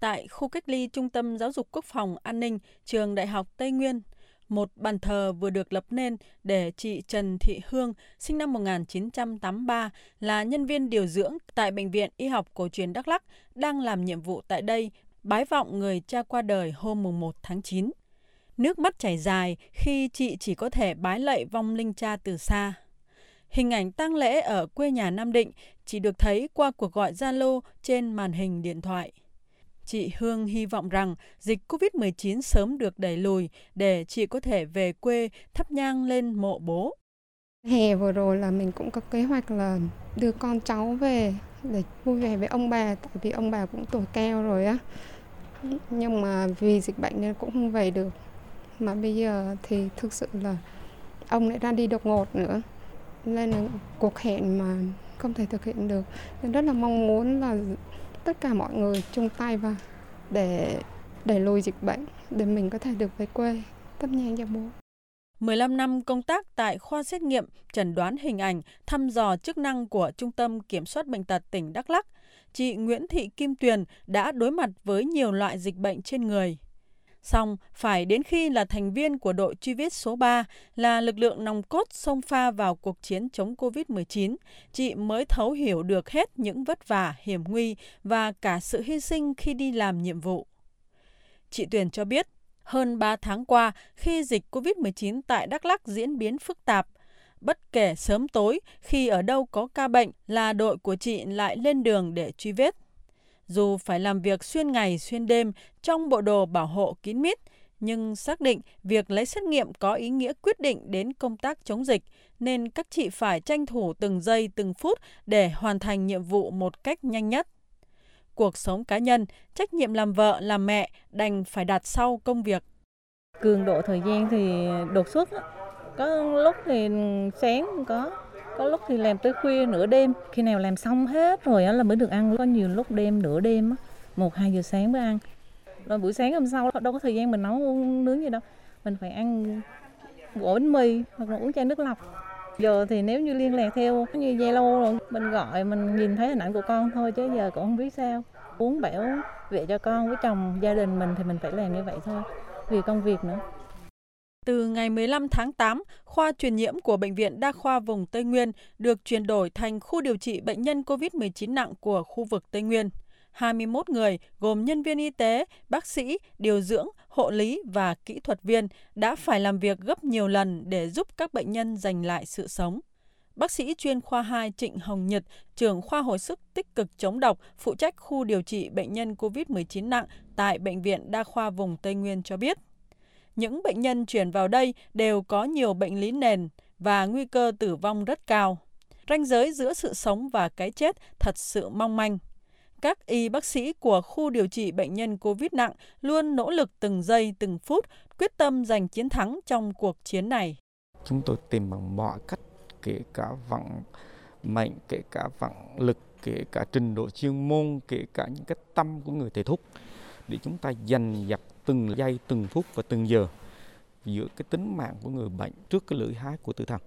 Tại khu cách ly Trung tâm Giáo dục Quốc phòng An ninh Trường Đại học Tây Nguyên, một bàn thờ vừa được lập nên để chị Trần Thị Hương, sinh năm 1983, là nhân viên điều dưỡng tại Bệnh viện Y học Cổ truyền Đắk Lắk, đang làm nhiệm vụ tại đây, bái vọng người cha qua đời hôm 1 tháng 9. Nước mắt chảy dài khi chị chỉ có thể bái lạy vong linh cha từ xa. Hình ảnh tang lễ ở quê nhà Nam Định chỉ được thấy qua cuộc gọi Zalo trên màn hình điện thoại. Chị Hương hy vọng rằng dịch COVID-19 sớm được đẩy lùi để chị có thể về quê thắp nhang lên mộ bố. Hè vừa rồi là mình cũng có kế hoạch là đưa con cháu về để vui vẻ với ông bà, tại vì ông bà cũng tuổi cao rồi á. Nhưng mà vì dịch bệnh nên cũng không về được. Mà bây giờ thì thực sự là ông lại ra đi đột ngột nữa. Nên là cuộc hẹn mà không thể thực hiện được. Nên rất là mong muốn là tất cả mọi người chung tay vào để đẩy lùi dịch bệnh để mình có thể được về quê thắp nhang cho bố. 15 năm công tác tại khoa xét nghiệm, chẩn đoán hình ảnh, thăm dò chức năng của Trung tâm Kiểm soát Bệnh tật tỉnh Đắk Lắk, chị Nguyễn Thị Kim Tuyền đã đối mặt với nhiều loại dịch bệnh trên người. Xong, phải đến khi là thành viên của đội truy vết số 3 là lực lượng nòng cốt xông pha vào cuộc chiến chống COVID-19, chị mới thấu hiểu được hết những vất vả, hiểm nguy và cả sự hy sinh khi đi làm nhiệm vụ. Chị Tuyền cho biết, hơn 3 tháng qua, khi dịch COVID-19 tại Đắk lắc diễn biến phức tạp, bất kể sớm tối, khi ở đâu có ca bệnh là đội của chị lại lên đường để truy vết. Dù phải làm việc xuyên ngày xuyên đêm trong bộ đồ bảo hộ kín mít, nhưng xác định việc lấy xét nghiệm có ý nghĩa quyết định đến công tác chống dịch, nên các chị phải tranh thủ từng giây từng phút để hoàn thành nhiệm vụ một cách nhanh nhất. Cuộc sống cá nhân, trách nhiệm làm vợ, làm mẹ đành phải đặt sau công việc. Cường độ thời gian thì đột xuất, có lúc thì sáng có, có lúc thì làm tới khuya nửa đêm, khi nào làm xong hết rồi là mới được ăn. Có nhiều lúc đêm nửa đêm một, hai giờ sáng mới ăn. Rồi buổi sáng hôm sau đâu có thời gian mình nấu nướng gì đâu. Mình phải ăn gỗ bánh mì hoặc là uống chai nước lọc. Giờ thì nếu như liên lạc theo như zalo rồi, mình gọi, mình nhìn thấy hình ảnh của con thôi chứ giờ cũng không biết sao. Uống bảo vệ cho con với chồng gia đình mình thì mình phải làm như vậy thôi. Vì công việc nữa từ ngày 15 tháng 8, khoa truyền nhiễm của Bệnh viện Đa khoa vùng Tây Nguyên được chuyển đổi thành khu điều trị bệnh nhân COVID-19 nặng của khu vực Tây Nguyên. 21 người gồm nhân viên y tế, bác sĩ, điều dưỡng, hộ lý và kỹ thuật viên đã phải làm việc gấp nhiều lần để giúp các bệnh nhân giành lại sự sống. Bác sĩ chuyên khoa 2 Trịnh Hồng Nhật, trưởng khoa hồi sức tích cực chống độc, phụ trách khu điều trị bệnh nhân COVID-19 nặng tại Bệnh viện Đa khoa vùng Tây Nguyên cho biết những bệnh nhân chuyển vào đây đều có nhiều bệnh lý nền và nguy cơ tử vong rất cao. Ranh giới giữa sự sống và cái chết thật sự mong manh. Các y bác sĩ của khu điều trị bệnh nhân COVID nặng luôn nỗ lực từng giây từng phút, quyết tâm giành chiến thắng trong cuộc chiến này. Chúng tôi tìm bằng mọi cách, kể cả vận mệnh, kể cả vận lực, kể cả trình độ chuyên môn, kể cả những cái tâm của người thầy thuốc để chúng ta giành giật từng giây, từng phút và từng giờ giữa cái tính mạng của người bệnh trước cái lưỡi hái của tử thần.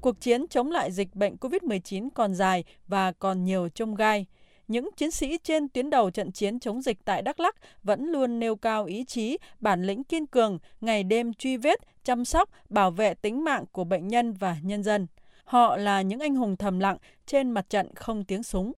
Cuộc chiến chống lại dịch bệnh COVID-19 còn dài và còn nhiều trông gai. Những chiến sĩ trên tuyến đầu trận chiến chống dịch tại Đắk Lắk vẫn luôn nêu cao ý chí, bản lĩnh kiên cường, ngày đêm truy vết, chăm sóc, bảo vệ tính mạng của bệnh nhân và nhân dân. Họ là những anh hùng thầm lặng trên mặt trận không tiếng súng.